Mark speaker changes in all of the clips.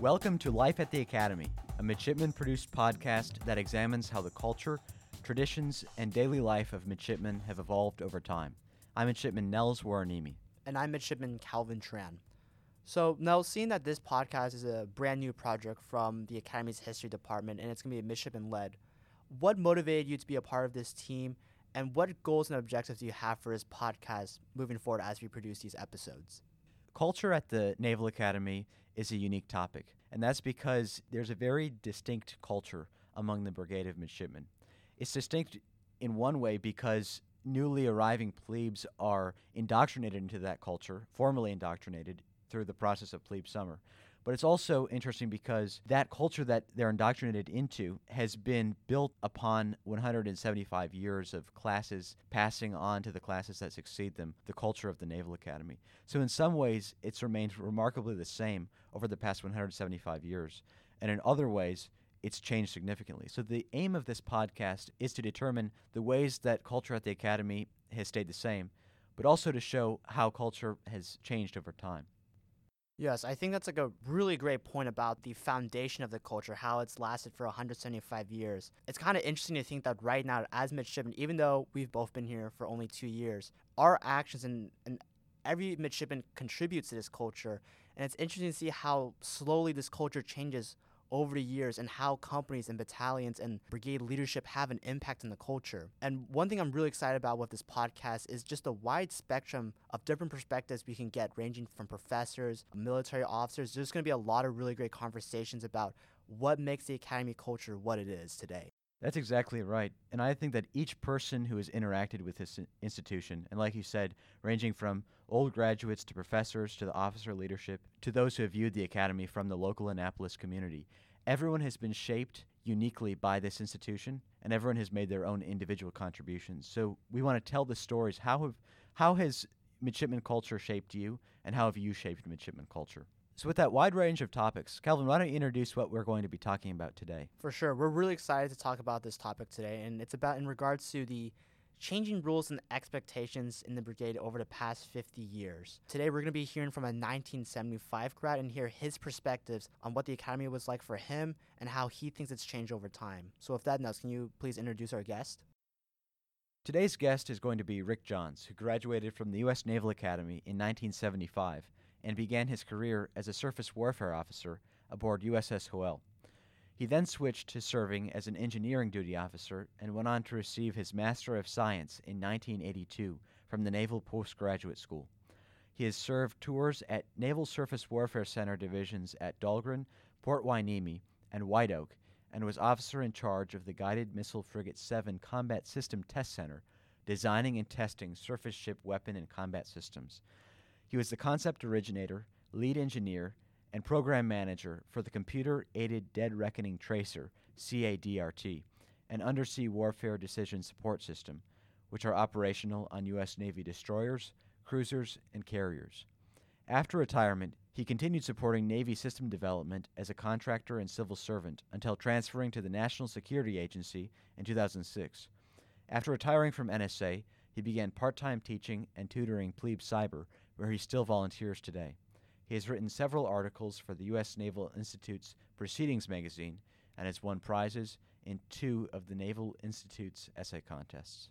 Speaker 1: Welcome to Life at the Academy, a midshipman produced podcast that examines how the culture, traditions, and daily life of midshipmen have evolved over time. I'm midshipman Nels Waranimi.
Speaker 2: And I'm midshipman Calvin Tran. So, Nels, seeing that this podcast is a brand new project from the Academy's History Department and it's going to be a midshipman led, what motivated you to be a part of this team and what goals and objectives do you have for this podcast moving forward as we produce these episodes?
Speaker 1: Culture at the Naval Academy is a unique topic, and that's because there's a very distinct culture among the Brigade of Midshipmen. It's distinct in one way because newly arriving plebes are indoctrinated into that culture, formally indoctrinated through the process of plebe summer. But it's also interesting because that culture that they're indoctrinated into has been built upon 175 years of classes passing on to the classes that succeed them, the culture of the Naval Academy. So, in some ways, it's remained remarkably the same over the past 175 years. And in other ways, it's changed significantly. So, the aim of this podcast is to determine the ways that culture at the Academy has stayed the same, but also to show how culture has changed over time.
Speaker 2: Yes, I think that's like a really great point about the foundation of the culture, how it's lasted for 175 years. It's kind of interesting to think that right now, as midshipmen, even though we've both been here for only two years, our actions and, and every midshipman contributes to this culture. And it's interesting to see how slowly this culture changes over the years and how companies and battalions and brigade leadership have an impact in the culture. And one thing I'm really excited about with this podcast is just the wide spectrum of different perspectives we can get, ranging from professors, military officers. There's going to be a lot of really great conversations about what makes the academy culture what it is today.
Speaker 1: That's exactly right. And I think that each person who has interacted with this institution, and like you said, ranging from old graduates to professors to the officer leadership to those who have viewed the academy from the local Annapolis community, everyone has been shaped uniquely by this institution and everyone has made their own individual contributions. So we want to tell the stories. How have how has midshipman culture shaped you and how have you shaped midshipman culture? So, with that wide range of topics, Calvin, why don't you introduce what we're going to be talking about today?
Speaker 2: For sure. We're really excited to talk about this topic today, and it's about in regards to the changing rules and expectations in the brigade over the past 50 years. Today, we're going to be hearing from a 1975 grad and hear his perspectives on what the academy was like for him and how he thinks it's changed over time. So, with that, Nels, can you please introduce our guest?
Speaker 1: Today's guest is going to be Ric Johns, who graduated from the U.S. Naval Academy in 1975 and began his career as a surface warfare officer aboard USS Hoel. He then switched to serving as an engineering duty officer and went on to receive his Master of Science in 1982 from the Naval Postgraduate School. He has served tours at Naval Surface Warfare Center divisions at Dahlgren, Port Hueneme, and White Oak, and was officer in charge of the Guided Missile Frigate 7 Combat System Test Center, designing and testing surface ship weapon and combat systems. He was the concept originator, lead engineer, and program manager for the Computer Aided Dead Reckoning Tracer, CADRT, an undersea warfare decision support system, which are operational on U.S. Navy destroyers, cruisers, and carriers. After retirement, he continued supporting Navy system development as a contractor and civil servant until transferring to the National Security Agency in 2006. After retiring from NSA, he began part time teaching and tutoring plebe cyber where he still volunteers today. He has written several articles for the U.S. Naval Institute's Proceedings magazine and has won prizes in two of the Naval Institute's essay contests.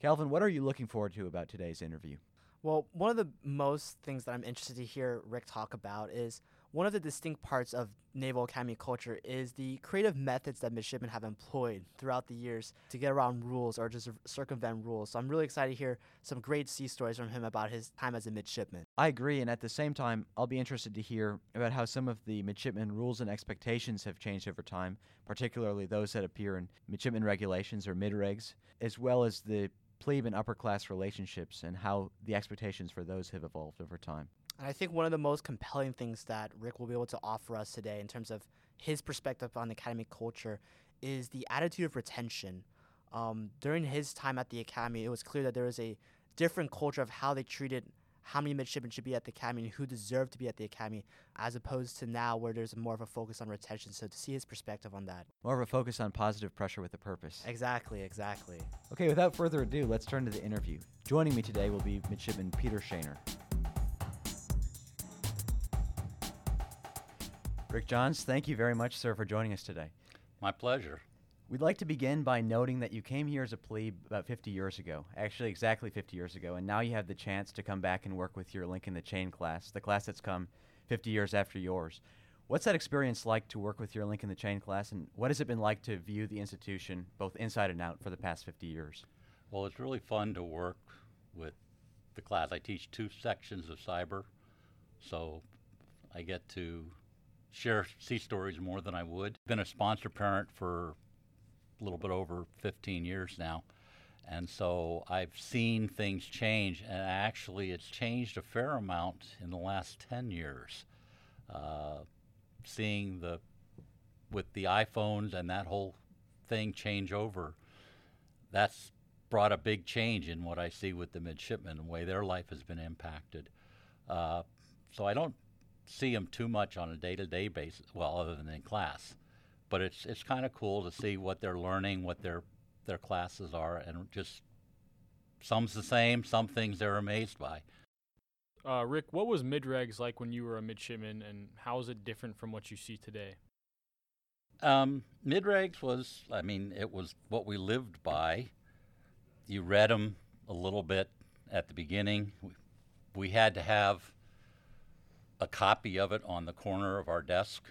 Speaker 1: Calvin, what are you looking forward to about today's interview?
Speaker 2: Well, one of the most things that I'm interested to hear Ric talk about is one of the distinct parts of Naval Academy culture is the creative methods that midshipmen have employed throughout the years to get around rules or just circumvent rules. So I'm really excited to hear some great sea stories from him about his time as a midshipman.
Speaker 1: I agree, and at the same time, I'll be interested to hear about how some of the midshipman rules and expectations have changed over time, particularly those that appear in midshipman regulations or midregs, as well as the plebe and upper class relationships and how the expectations for those have evolved over time.
Speaker 2: And I think one of the most compelling things that Ric will be able to offer us today in terms of his perspective on the academy culture is the attitude of retention. Um, during his time at the academy, it was clear that there was a different culture of how they treated how many midshipmen should be at the academy and who deserved to be at the academy, as opposed to now where there's more of a focus on retention. So to see his perspective on that.
Speaker 1: More of a focus on positive pressure with a purpose.
Speaker 2: Exactly, exactly.
Speaker 1: Okay, without further ado, let's turn to the interview. Joining me today will be Midshipman Peter Shaner. Ric Johns, thank you very much, sir, for joining us today.
Speaker 3: My pleasure.
Speaker 1: We'd like to begin by noting that you came here as a plebe about 50 years ago, actually exactly 50 years ago, and now you have the chance to come back and work with your Link in the Chain class, the class that's come 50 years after yours. What's that experience like to work with your Link in the Chain class, and what has it been like to view the institution both inside and out for the past 50 years?
Speaker 3: Well, it's really fun to work with the class. I teach two sections of cyber, so I get to share sea stories more than I would. Been a sponsor parent for a little bit over 15 years now. And so I've seen things change, and actually, it's changed a fair amount in the last 10 years. Uh, seeing the with the iPhones and that whole thing change over, that's brought a big change in what I see with the midshipmen, and the way their life has been impacted. Uh, so I don't see them too much on a day-to-day basis. Well, other than in class, but it's it's kind of cool to see what they're learning, what their their classes are, and just some's the same, some things they're amazed by.
Speaker 4: Uh, Ric, what was midregs like when you were a midshipman, and how is it different from what you see today?
Speaker 3: Um, midregs was, I mean, it was what we lived by. You read them a little bit at the beginning. We, we had to have a copy of it on the corner of our desk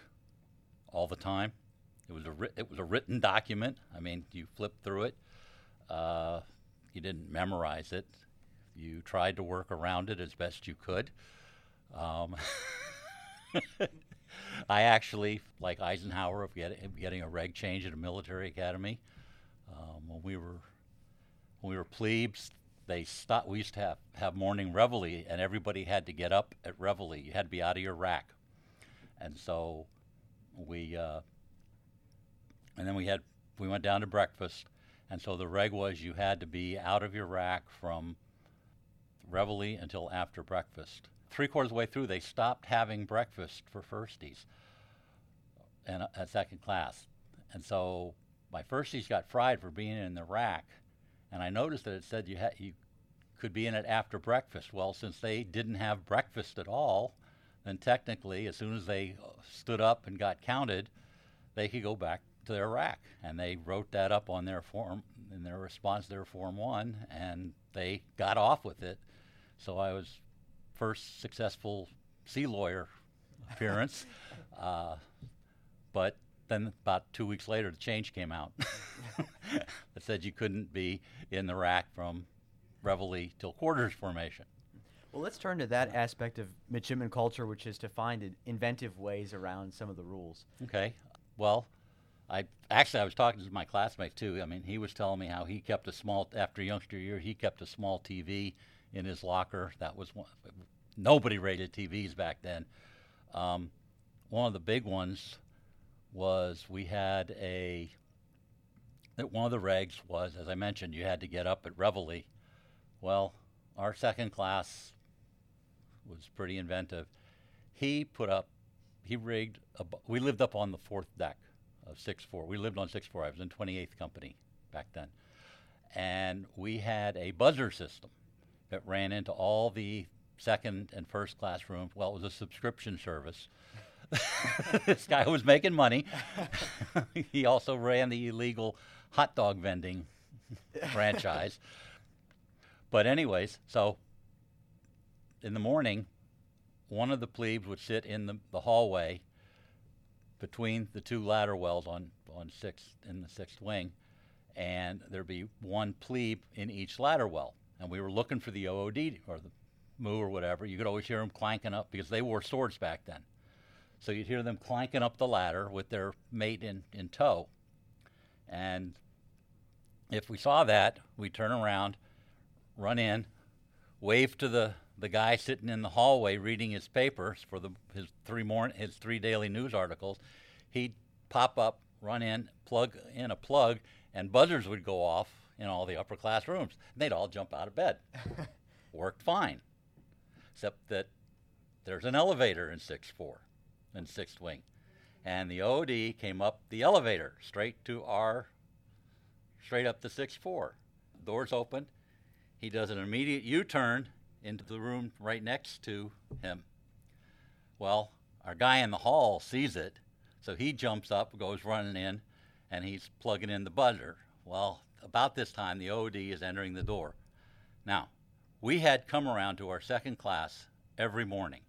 Speaker 3: all the time. It was a ri- it was a written document. I mean, you flipped through it. Uh, you didn't memorize it. You tried to work around it as best you could. Um, I actually, like Eisenhower, of get, getting a reg change at a military academy. Um, when we were when we were plebes, they stopped. We used to have, have morning reveille, and everybody had to get up at reveille. You had to be out of your rack, and so we uh, and then we had we went down to breakfast, and so the reg was you had to be out of your rack from reveille until after breakfast. Three quarters of the way through, they stopped having breakfast for firsties and uh, at second class, and so my firsties got fried for being in the rack, and I noticed that it said you had you could be in it after breakfast. Well, since they didn't have breakfast at all, then technically, as soon as they uh, stood up and got counted, they could go back to their rack, and they wrote that up on their form in their response to their form one, and they got off with it. So I was first successful sea lawyer appearance, uh, but then about two weeks later, the change came out that said you couldn't be in the rack from reveille till quarters formation.
Speaker 1: Well, let's turn to that aspect of midshipman culture, which is to find inventive ways around some of the rules.
Speaker 3: Okay. Well, I actually I was talking to my classmates too. I mean, he was telling me how he kept a small after youngster year he kept a small TV in his locker. That was one. Nobody rated TVs back then. Um, one of the big ones was we had a. That one of the regs was, as I mentioned, you had to get up at reveille. Well, our second class was pretty inventive. He put up, he rigged. A, we lived up on the fourth deck of six four. We lived on six four. I was in 28th Company back then, and we had a buzzer system that ran into all the second and first class rooms. Well, it was a subscription service. this guy was making money. he also ran the illegal hot dog vending franchise. But anyways, so in the morning, one of the plebes would sit in the, the hallway between the two ladder wells on, on sixth in the sixth wing, and there'd be one plebe in each ladder well. And we were looking for the OOD or the moo or whatever. You could always hear them clanking up because they wore swords back then. So you'd hear them clanking up the ladder with their mate in, in tow. And if we saw that, we'd turn around, run in, wave to the, the guy sitting in the hallway reading his papers for the, his, three morn, his three daily news articles. He'd pop up, run in, plug in a plug, and buzzers would go off in all the upper class rooms. And they'd all jump out of bed. Worked fine, except that there's an elevator in 6 4 and sixth wing. And the OD came up the elevator straight to our, straight up the sixth floor. Doors opened. He does an immediate U turn into the room right next to him. Well, our guy in the hall sees it, so he jumps up, goes running in, and he's plugging in the buzzer. Well, about this time, the OD is entering the door. Now, we had come around to our second class every morning.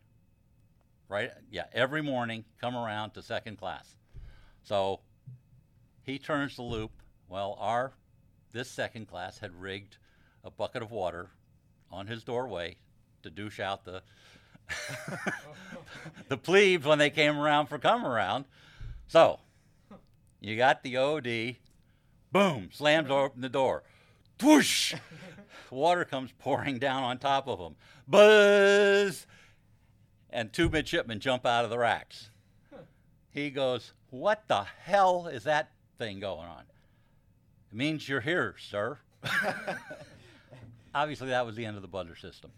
Speaker 3: Right? Yeah, every morning, come around to second class. So he turns the loop. Well, our this second class had rigged a bucket of water on his doorway to douche out the the plebes when they came around for come around. So you got the OD, boom, slams open the door, whoosh, water comes pouring down on top of him, buzz, and two midshipmen jump out of the racks. He goes, "What the hell is that thing going on?" It means you're here, sir. Obviously, that was the end of the buzzer system.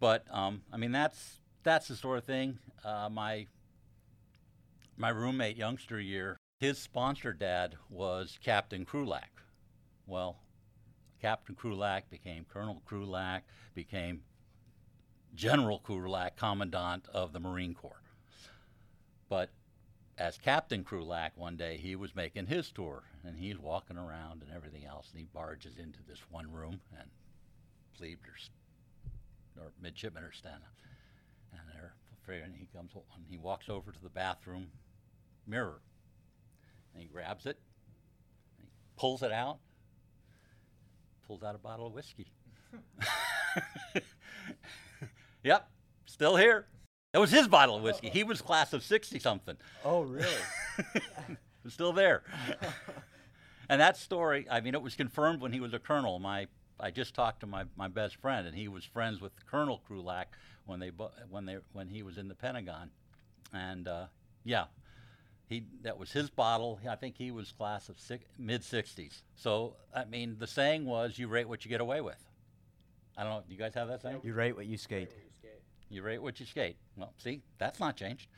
Speaker 3: But um, I mean, that's that's the sort of thing. Uh, my my roommate youngster year, his sponsor dad was Captain Krulak. Well, Captain Krulak became Colonel Krulak, became General Krulak, Commandant of the Marine Corps. But as Captain Krulak, one day he was making his tour, and he's walking around and everything else, and he barges into this one room, and plebes or midshipmen are standing, and they're afraid, and he comes and he walks over to the bathroom mirror, and he grabs it, and he pulls it out, pulls out a bottle of whiskey. yep, still here. That was his bottle of whiskey. He was class of 60 something.
Speaker 2: Oh, really?
Speaker 3: Still there. and that story, I mean, it was confirmed when he was a colonel. My, I just talked to my, my best friend, and he was friends with Colonel Krulak when they when they when he was in the Pentagon, and uh, yeah, he that was his bottle. I think he was class of six, mid 60s. So I mean, the saying was, "You rate what you get away with." I don't know. Do you guys have that saying?
Speaker 1: You rate what you skate.
Speaker 3: You rate what you skate. Well, see, that's not changed.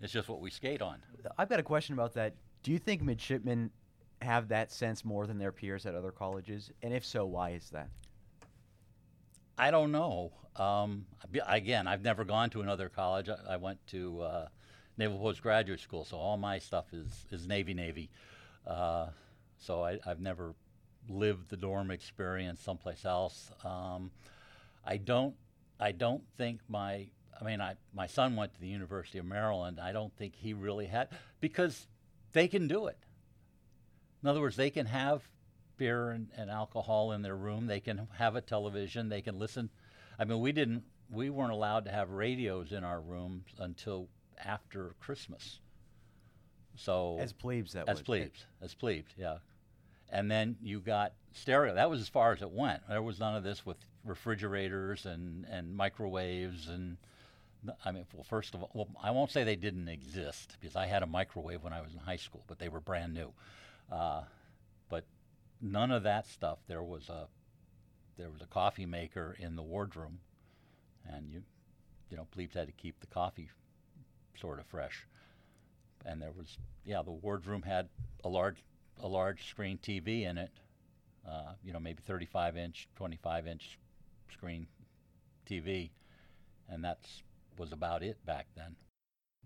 Speaker 3: It's just what we skate on.
Speaker 1: I've got a question about that. Do you think midshipmen have that sense more than their peers at other colleges? And if so, why is that?
Speaker 3: I don't know. Um, again, I've never gone to another college. I, I went to uh, Naval Postgraduate School, so all my stuff is, is Navy Navy. Uh, so I, I've never lived the dorm experience someplace else. Um, I don't. I don't think my. I mean, I, my son went to the University of Maryland. I don't think he really had because they can do it. In other words, they can have beer and, and alcohol in their room. They can have a television. They can listen. I mean, we didn't. We weren't allowed to have radios in our rooms until after Christmas. So
Speaker 1: As plebes, that
Speaker 3: as
Speaker 1: would.
Speaker 3: plebes, as plebes, yeah. And then you got stereo. That was as far as it went. There was none of this with refrigerators and, and microwaves and. I mean, well, first of all, well, I won't say they didn't exist because I had a microwave when I was in high school, but they were brand new. Uh, but none of that stuff. There was a there was a coffee maker in the wardroom, and you you know, plebes had to keep the coffee sort of fresh. And there was yeah, the wardroom had a large a large screen TV in it. Uh, you know, maybe 35 inch, 25 inch screen TV, and that's was about it back then.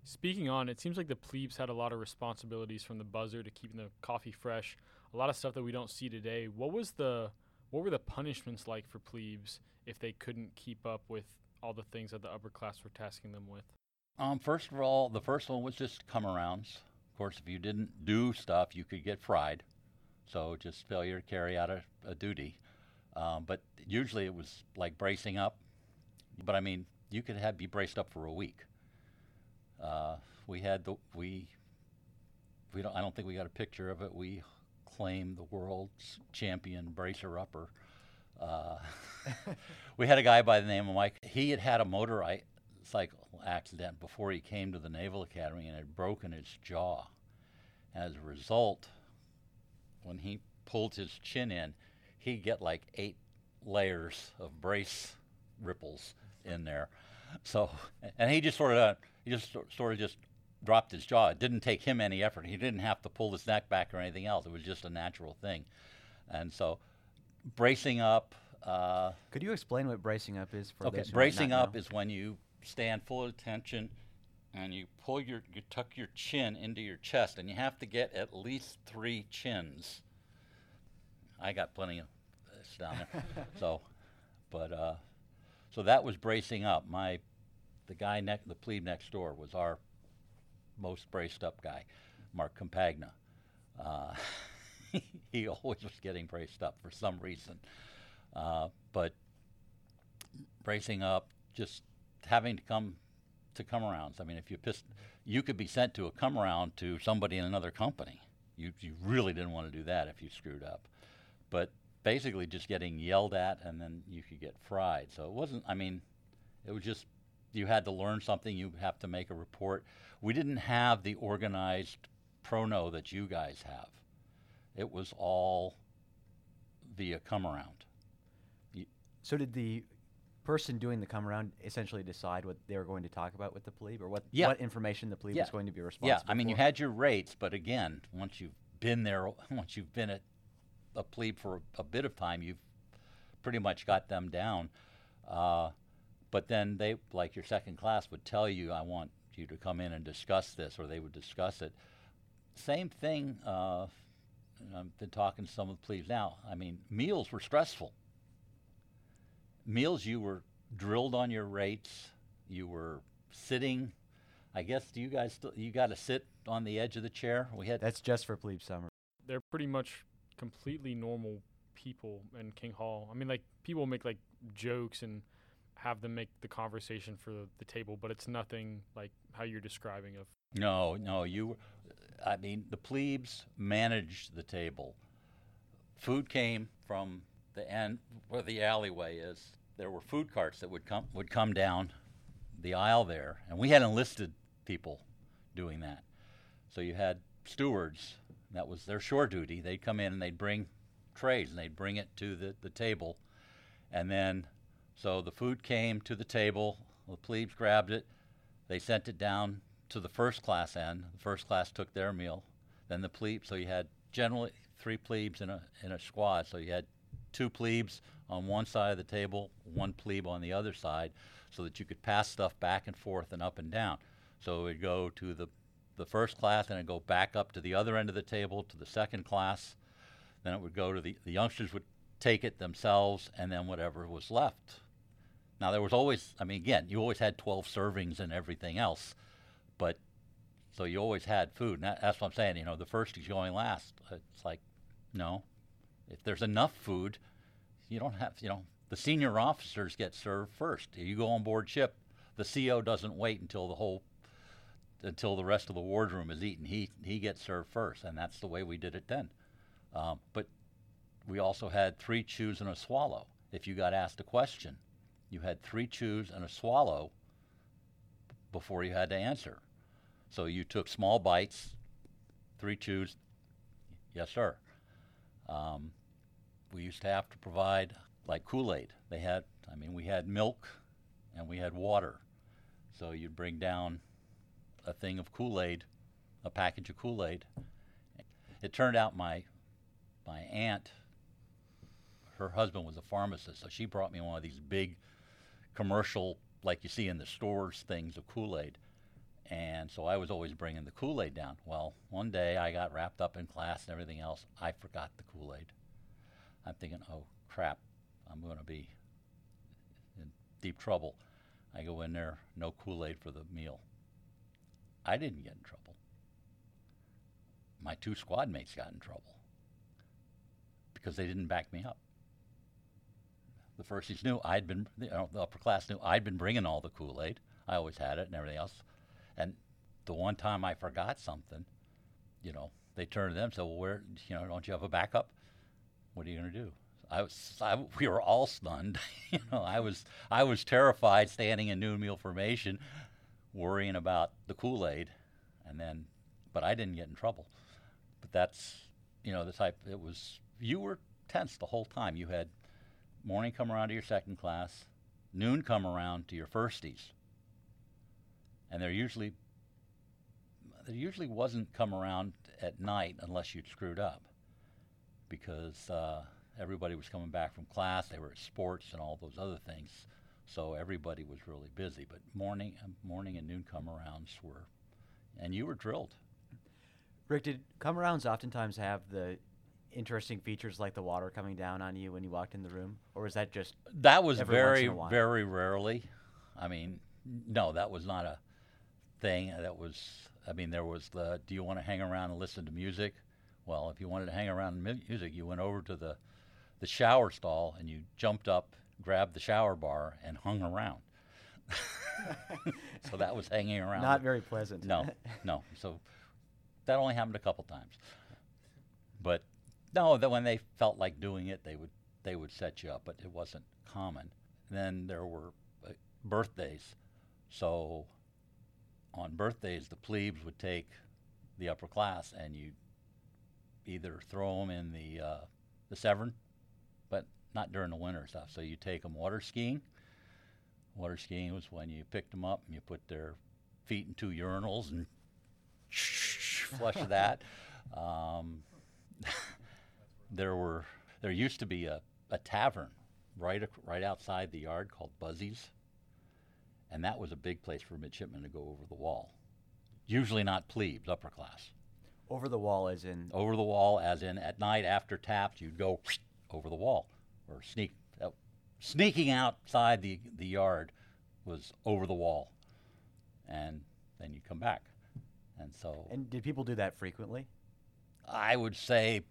Speaker 4: Speaking on, it seems like the plebes had a lot of responsibilities from the buzzer to keeping the coffee fresh. A lot of stuff that we don't see today. What was the what were the punishments like for plebes if they couldn't keep up with all the things that the upper class were tasking them with?
Speaker 3: Um, first of all, the first one was just come arounds. Of course, if you didn't do stuff, you could get fried. So just failure to carry out a, a duty. Um, but usually it was like bracing up. But I mean, you could have be braced up for a week. Uh, we had the we we don't I don't think we got a picture of it. We claim the world's champion bracer upper. Uh, we had a guy by the name of Mike. He had had a motorcycle accident before he came to the Naval Academy and had broken his jaw. As a result, when he pulled his chin in, he'd get like eight layers of brace ripples in there. So, and he just sort of, he just sort of just dropped his jaw. It didn't take him any effort. He didn't have to pull his neck back or anything else. It was just a natural thing. And so, bracing up. Uh,
Speaker 1: Could you explain what bracing up is for
Speaker 3: okay,
Speaker 1: those might
Speaker 3: bracing up
Speaker 1: know?
Speaker 3: is when you stand full attention and you pull your you tuck your chin into your chest, and you have to get at least three chins. I got plenty of this down there, so, but uh, so that was bracing up. My the guy next the plebe next door was our most braced up guy, Mark Compagna. Uh, he always was getting braced up for some reason, uh, but bracing up, just having to come to come arounds. I mean, if you pissed, you could be sent to a come around to somebody in another company. You you really didn't want to do that if you screwed up, but basically just getting yelled at and then you could get fried. So it wasn't. I mean, it was just you had to learn something. You have to make a report. We didn't have the organized prono that you guys have. It was all via come around.
Speaker 1: So did the person doing the come around essentially decide what they were going to talk about with the plebe, or what
Speaker 3: Yeah.
Speaker 1: what information the plebe
Speaker 3: Yeah.
Speaker 1: was going to be responsible
Speaker 3: Yeah, I mean, you had your rates, but again, once you've been there, once you've been at a plebe for a bit of time, you've pretty much got them down. Uh, but then they, like your second class, would tell you, "I want you to come in and discuss this," or they would discuss it. Same thing. Uh, I've been talking to some of the plebes now. I mean, meals were stressful. Meals, you were drilled on your rates. You were sitting. I guess do you guys still you got to sit on the edge of the chair? We had
Speaker 1: That's just for plebe summer.
Speaker 4: They're pretty much completely normal people in King Hall. I mean, like people make like jokes and have them make the conversation for the, the table, but it's nothing like how you're describing of
Speaker 3: no, no. You, I mean, the plebes managed the table. Food came from the end where the alleyway is. There were food carts that would come would come down the aisle there, and we had enlisted people doing that. So you had stewards. That was their shore duty. They'd come in and they'd bring trays and they'd bring it to the, the table, and then so the food came to the table. The plebes grabbed it. They sent it down to the first class end. The first class took their meal. Then the plebes. So you had generally three plebes in a in a squad. So you had two plebes on one side of the table, one plebe on the other side, so that you could pass stuff back and forth and up and down. So it would go to the the first class and it'd go back up to the other end of the table to the second class. Then it would go to the the youngsters would take it themselves and then whatever was left. Now there was always, I mean, again, you always had 12 servings and everything else, but so you always had food. And that, that's what I'm saying. You know, the first is going last. It's like, no, if there's enough food, you don't have, you know, the senior officers get served first. You go on board ship, the CO doesn't wait until the whole, until the rest of the wardroom is eaten. He he gets served first, and that's the way we did it then. Um, but we also had three chews and a swallow. If you got asked a question, you had three chews and a swallow before you had to answer. So you took small bites, three chews, yes, sir. Um, we used to have to provide like Kool Aid. They had, I mean, we had milk and we had water. So you'd bring down a thing of Kool Aid, a package of Kool Aid. It turned out my my aunt, her husband was a pharmacist, so she brought me one of these big commercial, like you see in the stores, things of Kool Aid. And so I was always bringing the Kool Aid down. Well, one day I got wrapped up in class and everything else. I forgot the Kool Aid. I'm thinking, oh crap, I'm going to be in deep trouble. I go in there, no Kool Aid for the meal. I didn't get in trouble. My two squad mates got in trouble because they didn't back me up. The firsties knew I'd been, you know, the upper class knew I'd been bringing all the Kool Aid. I always had it and everything else. And the one time I forgot something, you know, they turned to them and said, "Well, where, you know, don't you have a backup? What are you going to do?" I was, I, we were all stunned. you know, I was, I was terrified, standing in noon meal formation, worrying about the Kool Aid, and then, but I didn't get in trouble. But that's, you know, the type. It was you were tense the whole time. You had morning come around to your second class, noon come around to your firsties, and they're usually there usually wasn't come around at night unless you'd screwed up, because uh, everybody was coming back from class. They were at sports and all those other things. So everybody was really busy. But morning, uh, morning and noon come arounds were, and you were drilled.
Speaker 1: Ric, did come arounds oftentimes have the interesting features like the water coming down on you when you walked in the room, or was that just
Speaker 3: That was
Speaker 1: Every once in
Speaker 3: very, very rarely. I mean, no, that was not a thing. That was, I mean, there was the, do you want to hang around and listen to music? Well, if you wanted to hang around music, you went over to the, the shower stall and you jumped up, grabbed the shower bar, and hung around. so that was hanging around.
Speaker 1: not very pleasant?
Speaker 3: No, no. So that only happened a couple times. But no, that when they felt like doing it, they would they would set you up, but it wasn't common. Then there were uh, birthdays. So on birthdays, the plebes would take the upper class and you either throw them in the uh, the Severn, not during the winter stuff. So you take them water skiing. Water skiing was when you picked them up and you put their feet in two urinals and flush that. Um, there were there used to be a, a tavern right ac- right outside the yard called Buzzies, and that was a big place for midshipmen to go over the wall. Usually not plebes, upper class.
Speaker 1: Over the wall, as in
Speaker 3: Over the wall, as in at night after taps, you'd go over the wall or sneak. Uh, sneaking outside the, the yard was over the wall, and then you come back. And so
Speaker 1: and did people do that frequently?
Speaker 3: I would say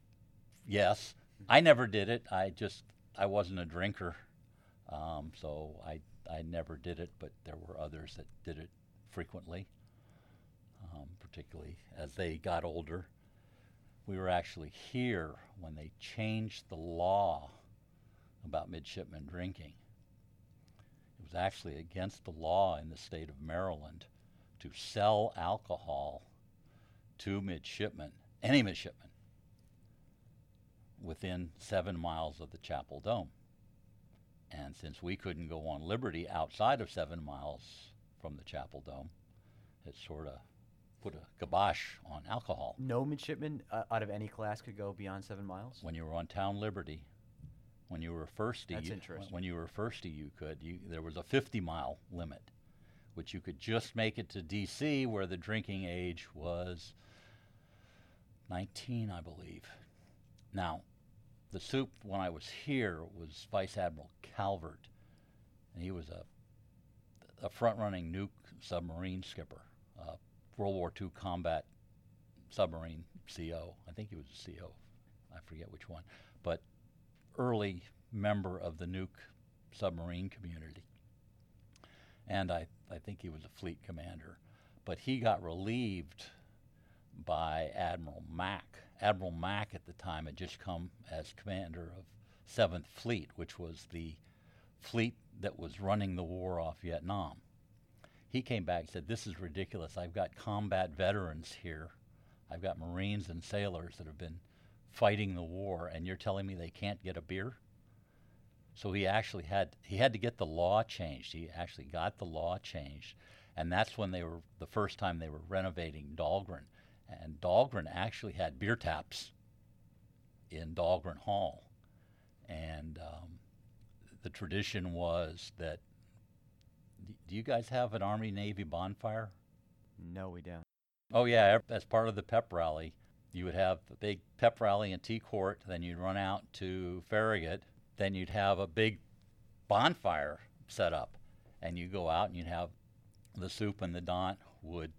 Speaker 3: yes. I never did it. I just I wasn't a drinker, um, so I I never did it. But there were others that did it frequently, um, particularly as they got older. We were actually here when they changed the law about midshipmen drinking. It was actually against the law in the state of Maryland to sell alcohol to midshipmen, any midshipmen, within seven miles of the Chapel Dome. And since we couldn't go on liberty outside of seven miles from the Chapel Dome, it sort of put a kibosh on alcohol.
Speaker 1: No midshipman uh, out of any class could go beyond seven miles.
Speaker 3: When you were on town liberty, when you were firsty,
Speaker 1: That's
Speaker 3: you,
Speaker 1: interesting.
Speaker 3: when you were firsty, you could. You, there was a 50 mile limit, which you could just make it to D.C., where the drinking age was 19, I believe. Now, the soup when I was here was Vice Admiral Calvert, and he was a a front-running nuke submarine skipper, uh, World War II combat submarine CO. I think he was a CO. I forget which one, but early member of the nuke submarine community. And I, I think he was a fleet commander. But he got relieved by Admiral Mack. Admiral Mack at the time had just come as commander of 7th Fleet, which was the fleet that was running the war off Vietnam. He came back and said, This is ridiculous. I've got combat veterans here. I've got Marines and sailors that have been fighting the war, and you're telling me they can't get a beer? So he actually had he had to get the law changed. He actually got the law changed, and that's when they were the first time they were renovating Dahlgren, and Dahlgren actually had beer taps in Dahlgren Hall, and um, the tradition was that. Do you guys have an Army Navy bonfire?
Speaker 1: No, we don't.
Speaker 3: Oh yeah, as part of the pep rally, you would have a big pep rally in T Court, then you'd run out to Farragut, then you'd have a big bonfire set up, and you go out and you'd have the soup and the Dant would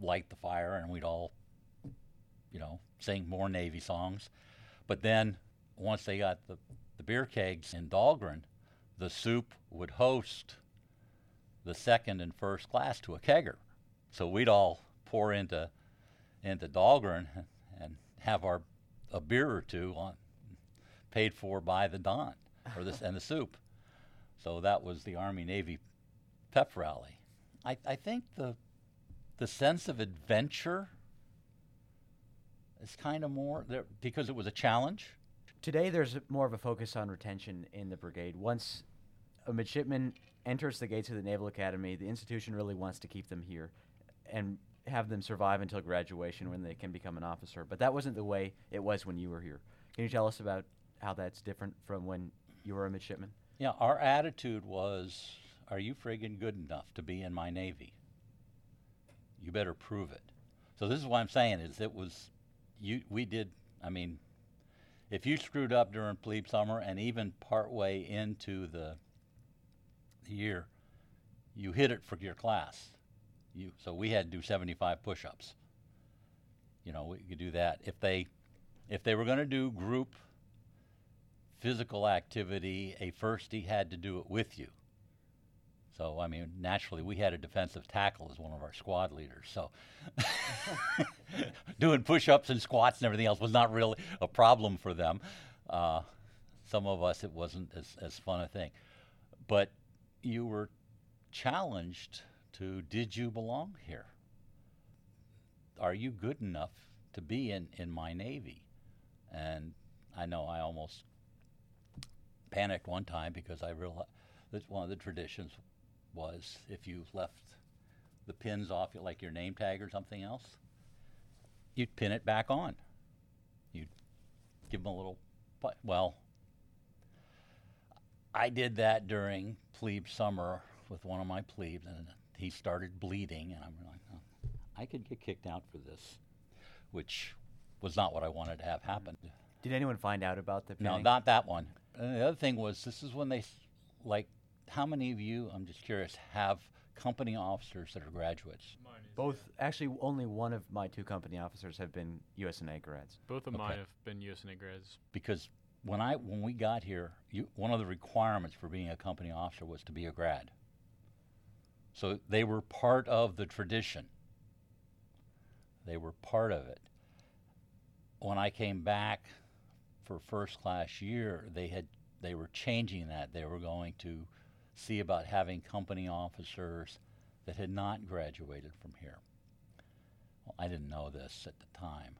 Speaker 3: light the fire, and we'd all, you know, sing more Navy songs. But then once they got the, the beer kegs in Dahlgren, the soup would host the second and first class to a kegger. So we'd all pour into into Dahlgren have our a beer or two on paid for by the Dant or this and the soup. So that was the Army Navy pep rally. I, I think the the sense of adventure is kind of more there because it was a challenge.
Speaker 1: Today, there's more of a focus on retention in the brigade. Once a midshipman enters the gates of the Naval Academy, the institution really wants to keep them here and have them survive until graduation when they can become an officer. But that wasn't the way it was when you were here. Can you tell us about how that's different from when you were a midshipman?
Speaker 3: Yeah, our attitude was are you friggin' good enough to be in my Navy? You better prove it. So this is what I'm saying is it was, you, we did, I mean, if you screwed up during plebe summer and even partway into the, the year, you hit it for your class. You, so we had to do 75 push-ups. You know, we could do that. If they, if they were going to do group physical activity, a firstie had to do it with you. So, I mean, naturally, we had a defensive tackle as one of our squad leaders. So, doing push ups and squats and everything else was not really a problem for them. Uh, some of us, it wasn't as, as fun a thing. But you were challenged to did you belong here? Are you good enough to be in, in my Navy? And I know I almost panicked one time because I realized that one of the traditions was if you left the pins off, like your name tag or something else, you'd pin it back on. You'd give them a little, well, I did that during plebe summer with one of my plebes, and he started bleeding, and I'm like, oh, I could get kicked out for this, which was not what I wanted to have happen.
Speaker 1: Did anyone find out about the pinning?
Speaker 3: No, not that one. And the other thing was, this is when they, like, how many of you, I'm just curious, have company officers that are graduates?
Speaker 4: Mine is,
Speaker 1: Both, actually, only one of my two company officers have been USNA grads.
Speaker 4: Both of
Speaker 3: Okay.
Speaker 4: mine have been USNA grads.
Speaker 3: Because when I when we got here, you, one of the requirements for being a company officer was to be a grad. So they were part of the tradition. They were part of it. When I came back for first class year, they had they were changing that. They were going to see about having company officers that had not graduated from here. Well, I didn't know this at the time.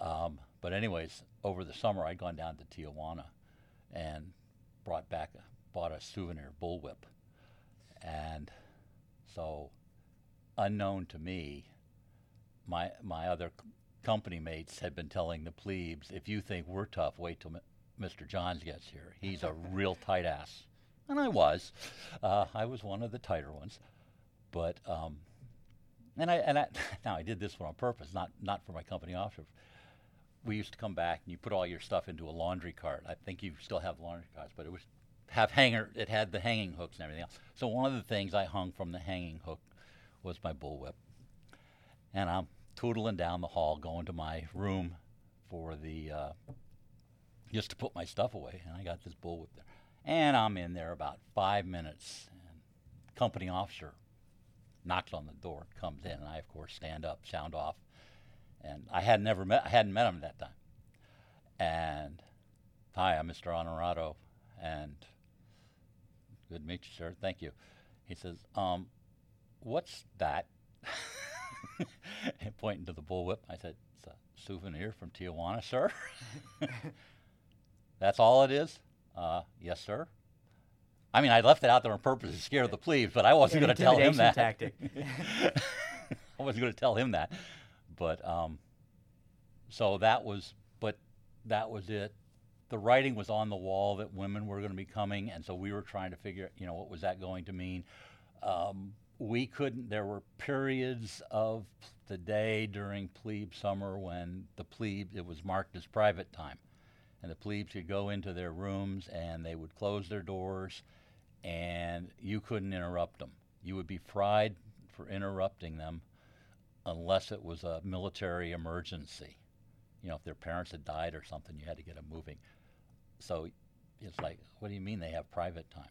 Speaker 3: Um, but anyways, over the summer, I'd gone down to Tijuana and brought back, a, bought a souvenir bullwhip, and so unknown to me, my my other c- company mates had been telling the plebes, if you think we're tough, wait till M- Mr. Johns gets here. He's a real tight ass, and I was, uh, I was one of the tighter ones, but. Um, and I and I now I did this one on purpose, not not for my company officer. We used to come back and you put all your stuff into a laundry cart. I think you still have laundry carts, but it was have hanger. It had the hanging hooks and everything else. So one of the things I hung from the hanging hook was my bullwhip, and I'm tootling down the hall, going to my room for the uh, just to put my stuff away, and I got this bullwhip there, and I'm in there about five minutes, and company officer knocks on the door, comes in, and I of course stand up, sound off, and I had never met, I hadn't met him at that time, and hi, I'm Mr. Honorado, and good to meet you, sir. Thank you. He says, um, what's that? and pointing to the bullwhip, I said, it's a souvenir from Tijuana, sir. That's all it is? Uh, yes, sir. I mean, I left it out there on purpose to scare the plebes, but I wasn't going to tell him that.
Speaker 1: tactic.
Speaker 3: I wasn't going to tell him that, but um, so that was, but that was it. The writing was on the wall that women were going to be coming, and so we were trying to figure, you know, what was that going to mean. Um, we couldn't. There were periods of the day during plebe summer when the plebe it was marked as private time, and the plebes could go into their rooms and they would close their doors, and you couldn't interrupt them. You would be fried for interrupting them unless it was a military emergency. You know, if their parents had died or something, you had to get them moving. So it's like, what do you mean they have private time?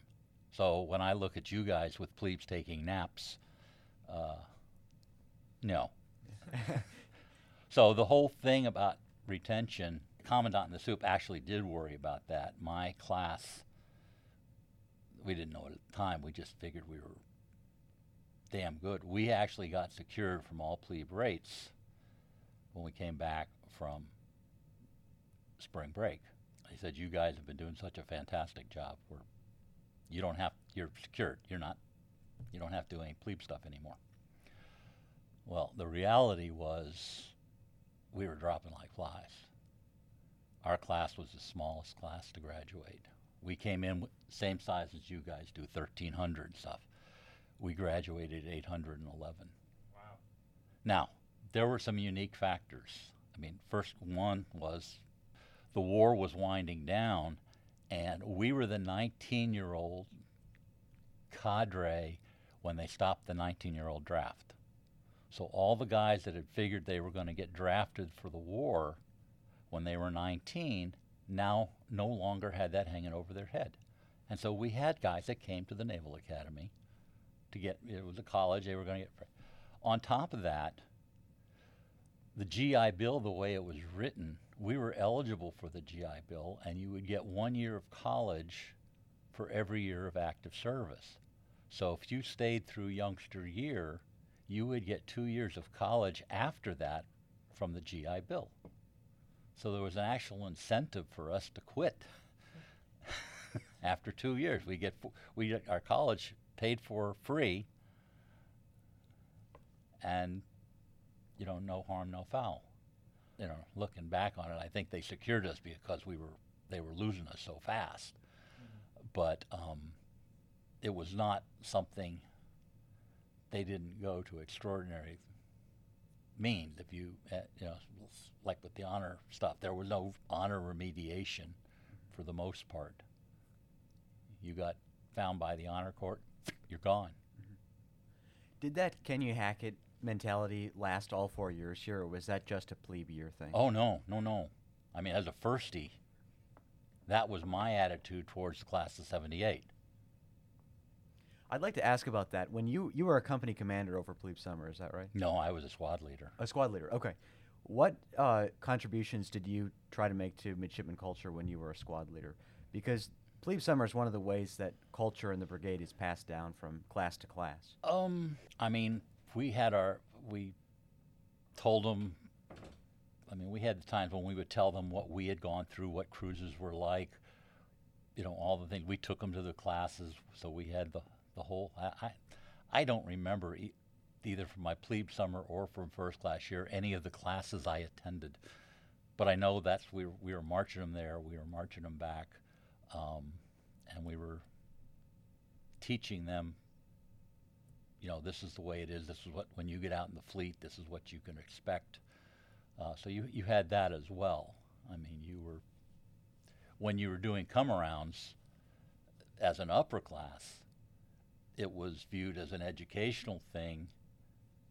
Speaker 3: So when I look at you guys with plebes taking naps, uh, no. so the whole thing about retention, Commandant in the Soup actually did worry about that. My class, we didn't know it at the time. We just figured we were damn good. We actually got secured from all plebe rates when we came back from spring break. They said, "You guys have been doing such a fantastic job. We're, you don't have, you're secured. You're not, you don't have to do any plebe stuff anymore." Well, the reality was, we were dropping like flies. Our class was the smallest class to graduate. We came in w- same size as you guys do, 1,300 stuff. We graduated 811.
Speaker 4: Wow.
Speaker 3: Now, there were some unique factors. I mean, first one was the war was winding down, and we were the 19 year old cadre when they stopped the 19 year old draft. So all the guys that had figured they were going to get drafted for the war when they were 19 now no longer had that hanging over their head. And so we had guys that came to the Naval Academy to get, it was a college, they were going to get. On top of that, the GI Bill, the way it was written, we were eligible for the GI Bill, and you would get one year of college for every year of active service. So if you stayed through youngster year, you would get two years of college after that from the GI Bill. So there was an actual incentive for us to quit. after two years, we get we get our college paid for free, and you know, no harm, no foul. You know, looking back on it, I think they secured us because we were they were losing us so fast. But um, it was not something they didn't go to extraordinary means. If you, uh, you know, like with the honor stuff, there was no honor remediation for the most part. You got found by the honor court, you're gone.
Speaker 1: Did that can you hack it mentality last all four years here, or was that just a plebe year thing?
Speaker 3: Oh no, no, no. I mean, as a firstie, that was my attitude towards the class of '78.
Speaker 1: I'd like to ask about that. When you you were a company commander over plebe summer, is that right?
Speaker 3: No, I was a squad leader.
Speaker 1: A squad leader. Okay. What uh, contributions did you try to make to midshipman culture when you were a squad leader? Because plebe summer is one of the ways that culture in the brigade is passed down from class to class.
Speaker 3: Um, I mean, we had our we told them. I mean, we had the times when we would tell them what we had gone through, what cruises were like. You know, all the things we took them to the classes, so we had the the whole. I I, I don't remember e- either from my plebe summer or from first class year any of the classes I attended, but I know that's we were, we were marching them there, we were marching them back, um, and we were teaching them you know, this is the way it is. This is what when you get out in the fleet, this is what you can expect. Uh, so you you had that as well. I mean, you were when you were doing come arounds as an upper class, it was viewed as an educational thing,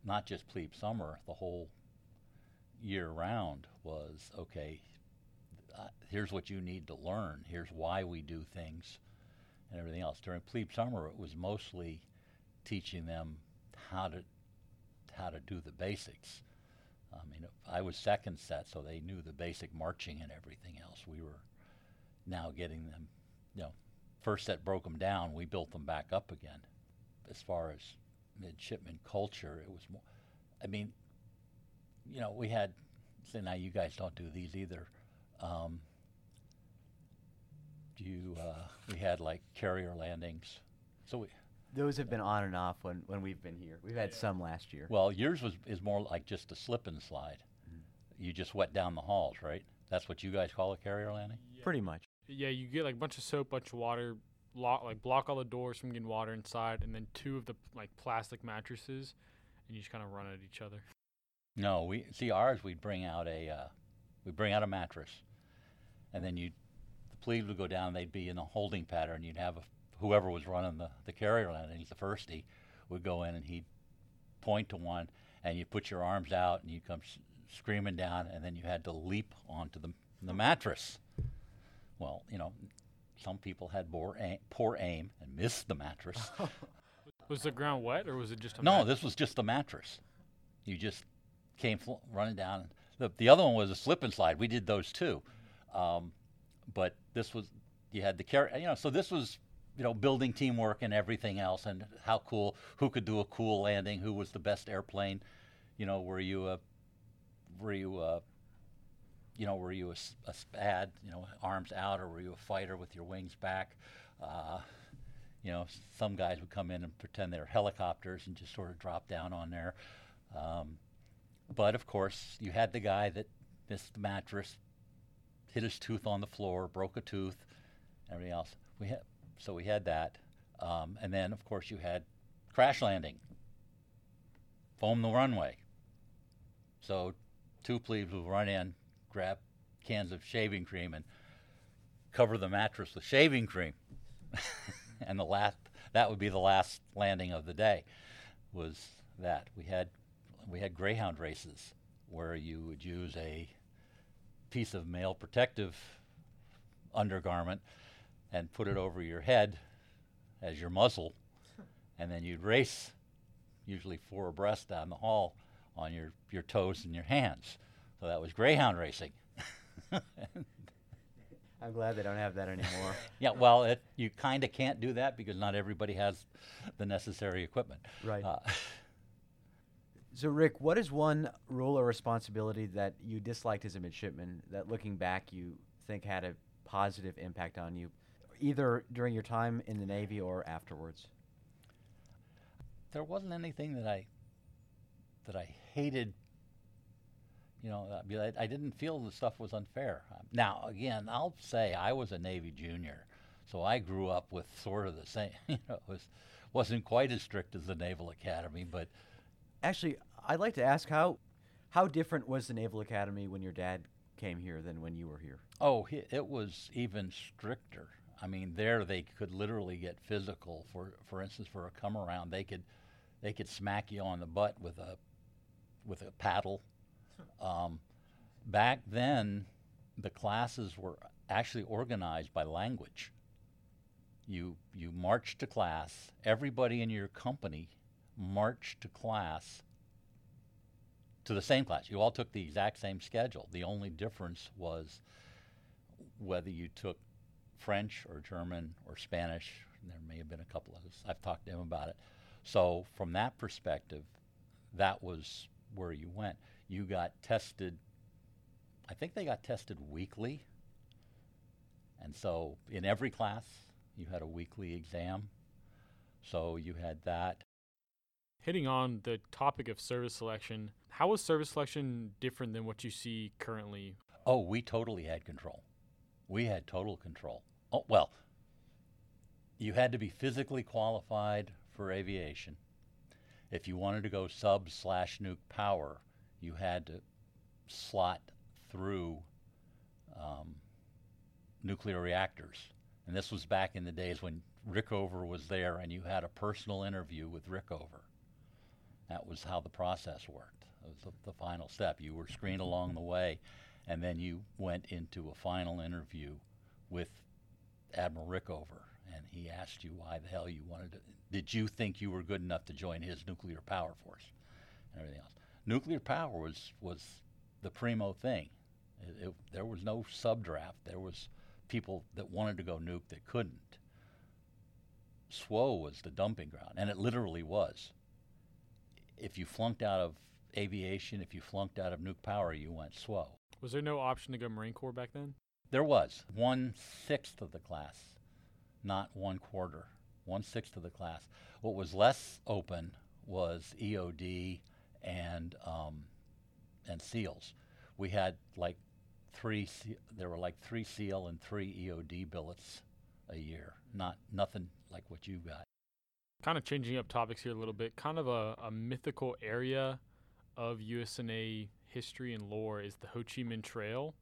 Speaker 3: not just plebe summer. The whole year round was okay. Uh, here's what you need to learn. Here's why we do things, and everything else. During plebe summer, it was mostly teaching them how to how to do the basics. I mean, I was second set, so they knew the basic marching and everything else. We were now getting them, you know, first set broke them down. We built them back up again. As far as midshipman culture, it was more. I mean, you know, we had. Say now you guys don't do these either. Um, do you? Uh, we had like carrier landings. So we,
Speaker 1: Those have been on and off when, when we've been here. We've had some last year.
Speaker 3: Well, yours was is more like just a slip and slide. You just wet down the halls, right? That's what you guys call a carrier landing.
Speaker 1: Pretty much.
Speaker 4: Yeah, you get like a bunch of soap, bunch of water, lock like block all the doors from getting water inside, and then two of the like plastic mattresses, and you just kind of run at each other.
Speaker 3: No, we see ours. We'd bring out a uh, we bring out a mattress, and then you the plebes would go down. They'd be in a holding pattern. You'd have a, whoever was running the the carrier landing. He's the firstie would go in and he'd point to one, and you put your arms out, and you come s- screaming down, and then you had to leap onto the the mattress. Well, you know, some people had poor aim, poor aim and missed the mattress.
Speaker 4: Was the ground wet or was it just a
Speaker 3: No,
Speaker 4: mat-
Speaker 3: this was just the mattress. You just came fl- running down. The, the other one was a slip and slide. We did those too, um, but this was you had the carry. You know, so this was you know building teamwork and everything else, and how cool. Who could do a cool landing? Who was the best airplane? You know, were you a were you a you know, were you a, a spad, you know, arms out, or were you a fighter with your wings back? Uh, you know, some guys would come in and pretend they were helicopters and just sort of drop down on there. Um, but of course, you had the guy that missed the mattress, hit his tooth on the floor, broke a tooth, everything else. we had so we had that, um, and then of course you had crash landing, foam the runway. So two plebes would run in, grab cans of shaving cream, and cover the mattress with shaving cream. and the last that would be the last landing of the day was that we had we had greyhound races where you would use a piece of male protective undergarment and put it over your head as your muzzle and then you'd race usually four abreast down the hall on your, your toes and your hands so that was greyhound racing
Speaker 1: I'm glad they don't have that anymore.
Speaker 3: yeah well it, you kind of can't do that because not everybody has the necessary equipment
Speaker 1: right.
Speaker 3: uh,
Speaker 1: so, Ric, what is one role or responsibility that you disliked as a midshipman that, looking back, you think had a positive impact on you, either during your time in the Navy or afterwards?
Speaker 3: there wasn't anything that I that I hated. You know, I, I, didn't feel the stuff was unfair. Now, again, I'll say I was a Navy junior, so I grew up with sort of the same. You know, it was wasn't quite as strict as the Naval Academy, but
Speaker 1: Actually, I'd like to ask how how different was the Naval Academy when your dad came here than when you were here?
Speaker 3: oh, it was even stricter. I mean, there they could literally get physical. For for instance, for a come around, they could they could smack you on the butt with a with a paddle. Um, back then, the classes were actually organized by language. You you marched to class. Everybody in your company marched to class. To the same class. You all took the exact same schedule. The only difference was whether you took French or German or Spanish. There may have been a couple of us. I've talked to him about it. So from that perspective, that was where you went. You got tested. I think they got tested weekly. And so in every class, you had a weekly exam. So you had that.
Speaker 4: Hitting on the topic of service selection, how was service selection different than what you see currently?
Speaker 3: Oh, we totally had control. We had total control. Oh, well, you had to be physically qualified for aviation. If you wanted to go sub slash nuke power, you had to slot through um, nuclear reactors. And this was back in the days when Rickover was there and you had a personal interview with Rickover. That was how the process worked. It was the, the final step. You were screened along the way, and then you went into a final interview with Admiral Rickover, and he asked you why the hell you wanted to. Did you think you were good enough to join his nuclear power force and everything else? Nuclear power was was the primo thing. It, it, there was no subdraft. There was people that wanted to go nuke that couldn't. SWO was the dumping ground, and it literally was. If you flunked out of aviation, if you flunked out of nuke power, you went SWO.
Speaker 4: Was there no option to go Marine Corps back then?
Speaker 3: There was one sixth of the class, not one quarter, one sixth of the class. What was less open was EOD and um, and SEALs. We had like three. There were like three SEAL and three EOD billets a year. Not nothing like what you got.
Speaker 4: Kind of changing up topics here a little bit. Kind of a, a mythical area of USNA history and lore is the Ho Chi Minh Trail,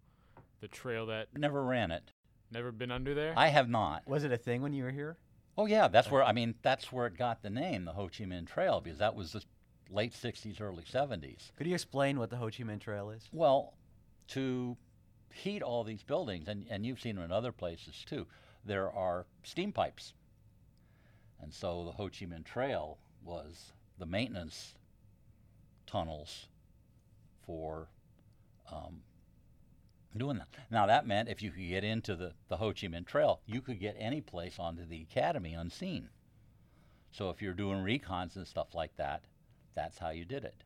Speaker 4: the trail that
Speaker 3: Never ran it.
Speaker 4: never been under there.
Speaker 3: I have not.
Speaker 1: Was it a thing when you were here?
Speaker 3: Oh yeah, that's where I mean that's where it got the name, the Ho Chi Minh Trail, because that was the late '60s, early '70s.
Speaker 1: Could you explain what the Ho Chi Minh Trail is?
Speaker 3: Well, to heat all these buildings, and, and you've seen them in other places too, there are steam pipes. And so the Ho Chi Minh Trail was the maintenance tunnels for um, doing that. Now, that meant if you could get into the, the Ho Chi Minh Trail, you could get any place onto the academy unseen. So if you're doing recons and stuff like that, that's how you did it.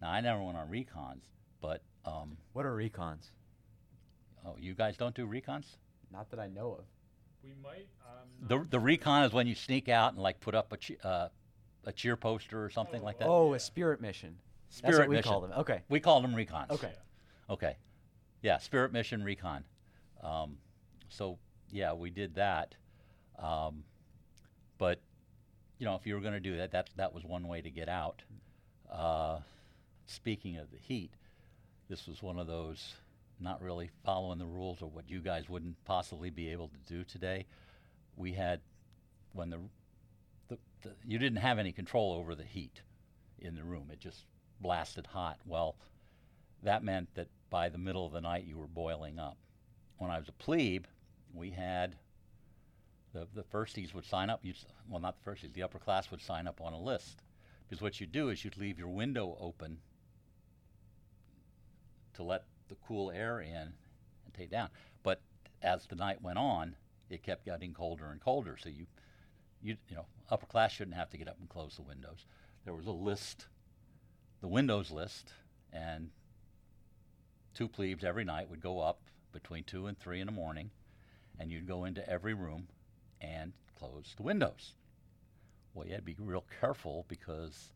Speaker 3: Now, I never went on recons, but um,
Speaker 1: What are recons?
Speaker 3: oh, you guys don't do recons?
Speaker 1: Not that I know of.
Speaker 4: we might. Um,
Speaker 3: The the recon is when you sneak out and like put up a che- uh, a cheer poster or something like that.
Speaker 1: Oh, a spirit mission. That's
Speaker 3: Spirit
Speaker 1: what we
Speaker 3: mission.
Speaker 1: call them. Okay.
Speaker 3: We call them recons.
Speaker 1: Okay.
Speaker 3: Okay. Yeah, Spirit Mission Recon. Um, so yeah, we did that. Um, but you know, if you were going to do that, that that was one way to get out. Uh, speaking of the heat, this was one of those not really following the rules or what you guys wouldn't possibly be able to do today. We had when the, the, the you didn't have any control over the heat in the room; it just blasted hot. Well, that meant that by the middle of the night you were boiling up. When I was a plebe, we had the, the firsties would sign up. Well, not the firsties, the upper class would sign up on a list. Because what you'd do is you'd leave your window open to let the cool air in and take down. But as the night went on, it kept getting colder and colder. So you, you, you know, upper class shouldn't have to get up and close the windows. There was a list, the windows list, and two plebes every night would go up between two and three in the morning, and you'd go into every room and close the windows. Well, you had to be real careful because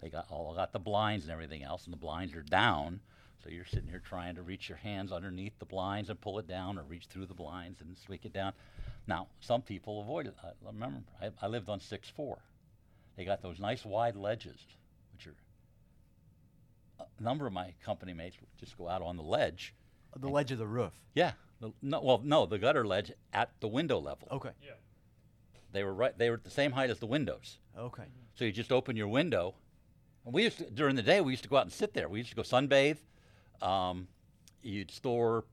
Speaker 3: they got all got the blinds and everything else, and the blinds are down. So you're sitting here trying to reach your hands underneath the blinds and pull it down, or reach through the blinds and squeak it down. Now, some people avoid it. I remember I, I lived on six four. They got those nice wide ledges, a number of my company mates would just go out on the ledge.
Speaker 1: The ledge of the roof.
Speaker 3: Yeah, the, no, well, no, the gutter ledge at the window level.
Speaker 1: Okay.
Speaker 4: Yeah.
Speaker 3: They were right. They were at the same height as the windows.
Speaker 1: Okay.
Speaker 3: So you just open your window. And we used to, during the day we used to go out and sit there. We used to go sunbathe. Um, you'd store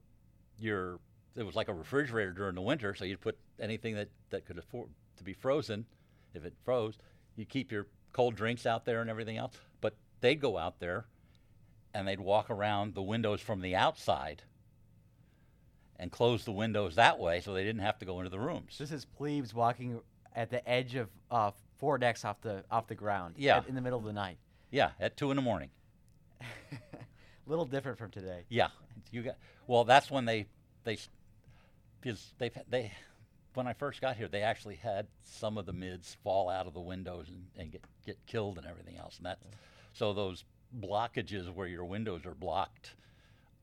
Speaker 3: your. It was like a refrigerator during the winter, so you'd put anything that that could afford to be frozen, if it froze. You keep your cold drinks out there and everything else. But they'd go out there, and they'd walk around the windows from the outside. And close the windows that way, so they didn't have to go into the rooms.
Speaker 1: This is plebes walking at the edge of uh, four decks off the off the ground.
Speaker 3: Yeah.
Speaker 1: at- in the middle of the night.
Speaker 3: Yeah, at two in the morning.
Speaker 1: A little different from today.
Speaker 3: Yeah, you got. Well, that's when they they because they they when I first got here, they actually had some of the mids fall out of the windows and, and get get killed and everything else, and that's so those blockages where your windows are blocked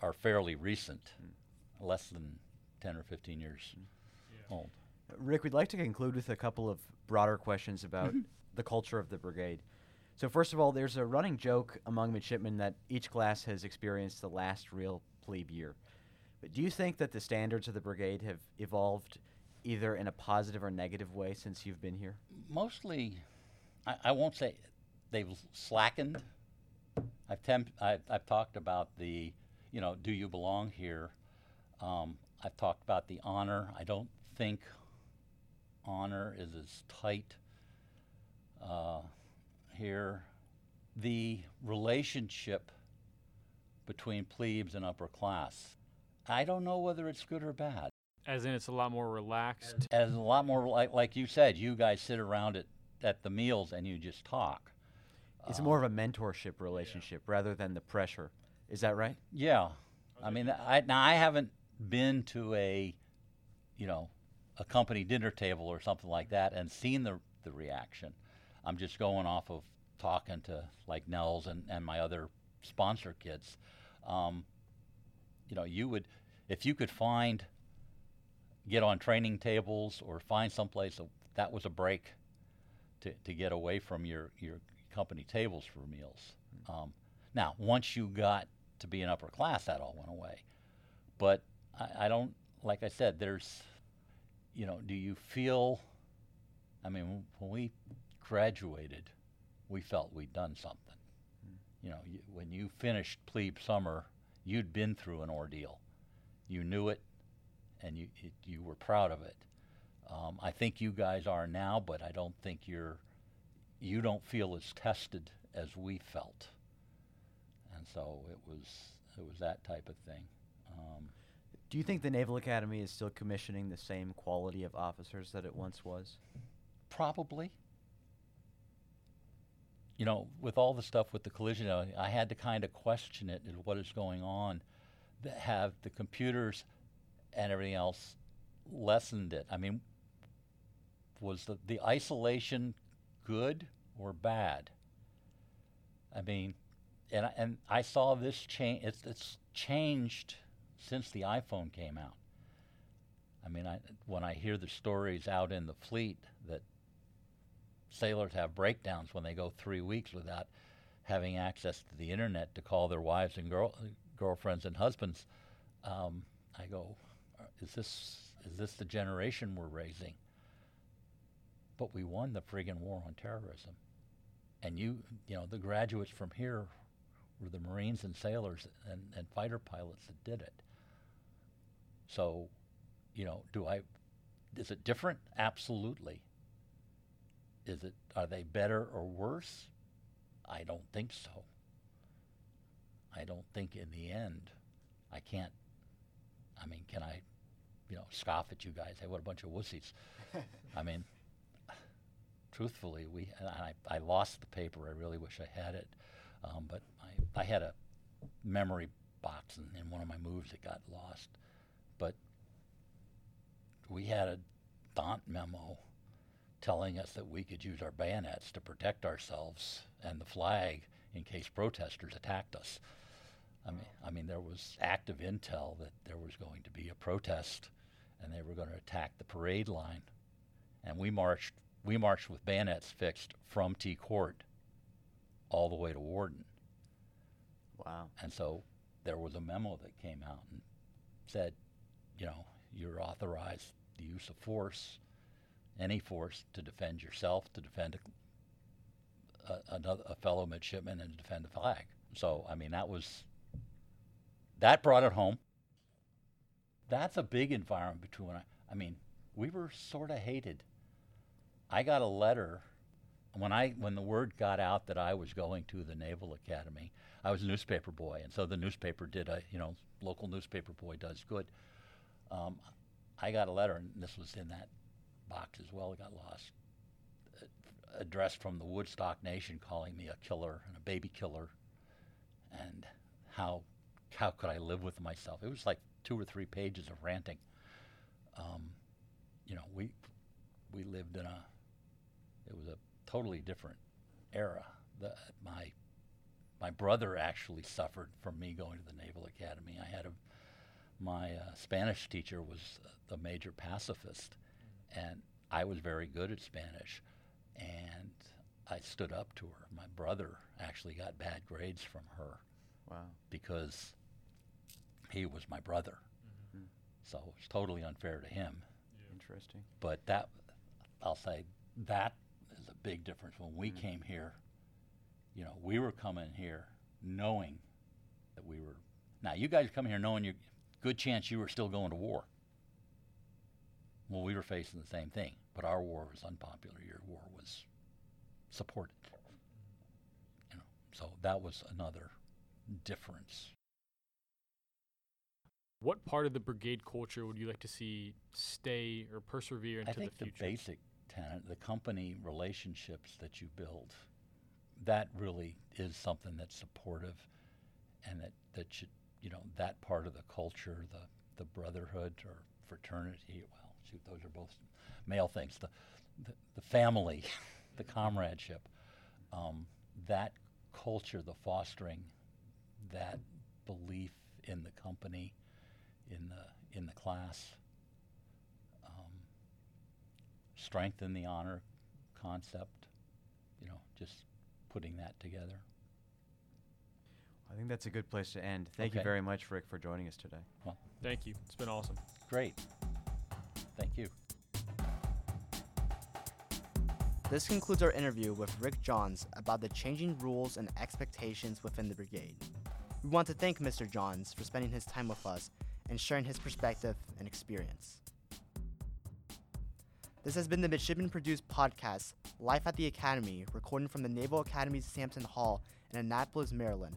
Speaker 3: are fairly recent, less than ten or fifteen years old.
Speaker 1: Ric, we'd like to conclude with a couple of broader questions about mm-hmm. the culture of the brigade. So, first of all, there's a running joke among midshipmen that each class has experienced the last real plebe year. But do you think that the standards of the brigade have evolved either in a positive or negative way since you've been here?
Speaker 3: mostly, I, I won't say they've slackened. I've, temp, I've, I've talked about the, you know, do you belong here? Um, I've talked about the honor. I don't think honor is as tight uh, here. The relationship between plebes and upper class, I don't know whether it's good or bad
Speaker 4: As in, it's a lot more relaxed.
Speaker 3: as a lot more like like you said, you guys sit around at, at the meals and you just talk.
Speaker 1: It's more of a mentorship relationship rather than the pressure. Is that right?
Speaker 3: Yeah, I mean, I now I haven't been to a, you know, a company dinner table or something like that and seen the the reaction. I'm just going off of talking to like Nels and and my other sponsor kids. Um, you know, you would if you could find get on training tables or find someplace that, that was a break to, to get away from your, your company tables for meals. Um, now, once you got to be an upper class, that all went away. But I, I don't, like I said, there's, you know, do you feel, I mean, when we graduated, we felt we'd done something. You know, you, when you finished plebe summer, you'd been through an ordeal. You knew it, and you it, you were proud of it. Um, I think you guys are now, but I don't think you're you don't feel as tested as we felt. And so it was it was that type of thing. Um,
Speaker 1: Do you think the Naval Academy is still commissioning the same quality of officers that it once was?
Speaker 3: Probably. You know, with all the stuff with the collision, I, I had to kind of question it and what is going on. That have the computers and everything else lessened it? I mean, was the, the isolation good or bad? I mean, and and I saw this change. It's, it's changed since the iPhone came out. I mean, I, when I hear the stories out in the fleet that sailors have breakdowns when they go three weeks without having access to the internet to call their wives and girl, girlfriends and husbands, um, I go, "Uh, is this is this the generation we're raising? But we won the friggin' war on terrorism, and you you know the graduates from here were the Marines and sailors and, and fighter pilots that did it. So, you know, do I? Is it different? Absolutely. Is it? Are they better or worse? I don't think so. I don't think in the end, I can't. I mean, can I, you know, scoff at you guys? Hey, what a bunch of wussies. I mean, truthfully, we. I, I lost the paper. I really wish I had it, um, but I, I had a memory box in, in one of my moves that got lost. But we had a Dant memo telling us that we could use our bayonets to protect ourselves and the flag in case protesters attacked us. I mean, I mean, there was active intel that there was going to be a protest, and they were going to attack the parade line, and we marched. We marched with bayonets fixed from T Court all the way to Worden,
Speaker 1: Wow.
Speaker 3: and so there was a memo that came out and said, you know, you're authorized the use of force, any force, to defend yourself, to defend a, a, another, a fellow midshipman, and to defend the flag. So, I mean, that was that brought it home. That's a big environment between. I mean, we were sort of hated. I got a letter when I when the word got out that I was going to the Naval Academy. I was a newspaper boy, and so the newspaper did a you know local newspaper boy does good. Um, I got a letter, and this was in that box as well. It got lost. A- Addressed from the Woodstock Nation, calling me a killer and a baby killer, and how how could I live with myself? It was like two or three pages of ranting. Um, you know, we we lived in a it was a totally different era. The, my my brother actually suffered from me going to the Naval Academy. I had a my uh, Spanish teacher was the major pacifist, and I was very good at Spanish, and I stood up to her. My brother actually got bad grades from her
Speaker 1: Wow.
Speaker 3: because he was my brother.
Speaker 1: Mhm.
Speaker 3: So it was totally unfair to him.
Speaker 1: Interesting.
Speaker 3: But that, I'll say, that a big difference. When we mm. came here, you know, we were coming here knowing that we were. Now, you guys come here knowing you, good chance you were still going to war. Well, we were facing the same thing, but our war was unpopular. Your war was supported. You know, so that was another difference.
Speaker 4: What part of the brigade culture would you like to see stay or persevere into
Speaker 3: I think
Speaker 4: the
Speaker 3: the,
Speaker 4: future?
Speaker 3: basic tenet, the company relationships that you build, that really is something that's supportive, and that that should, you know, that part of the culture, the the brotherhood or fraternity. Well, shoot, those are both male things. The the, the family, the comradeship, um, that culture, the fostering, that belief in the company, in the in the class. Strengthen the honor concept, you know, just putting that together.
Speaker 1: I think that's a good place to end. Thank you very much, Ric, for joining us today.
Speaker 4: Well, Thank you. It's been awesome.
Speaker 3: Great. Thank you.
Speaker 2: This concludes our interview with Ric Johns about the changing rules and expectations within the brigade. We want to thank Mr. Johns for spending his time with us and sharing his perspective and experience. This has been the Midshipman Produced podcast, Life at the Academy, recording from the Naval Academy's Sampson Hall in Annapolis, Maryland.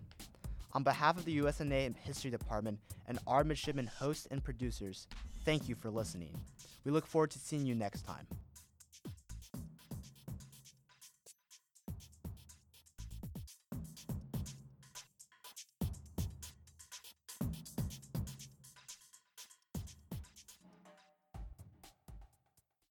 Speaker 2: On behalf of the USNA History Department and our midshipman hosts and producers, thank you for listening. We look forward to seeing you next time.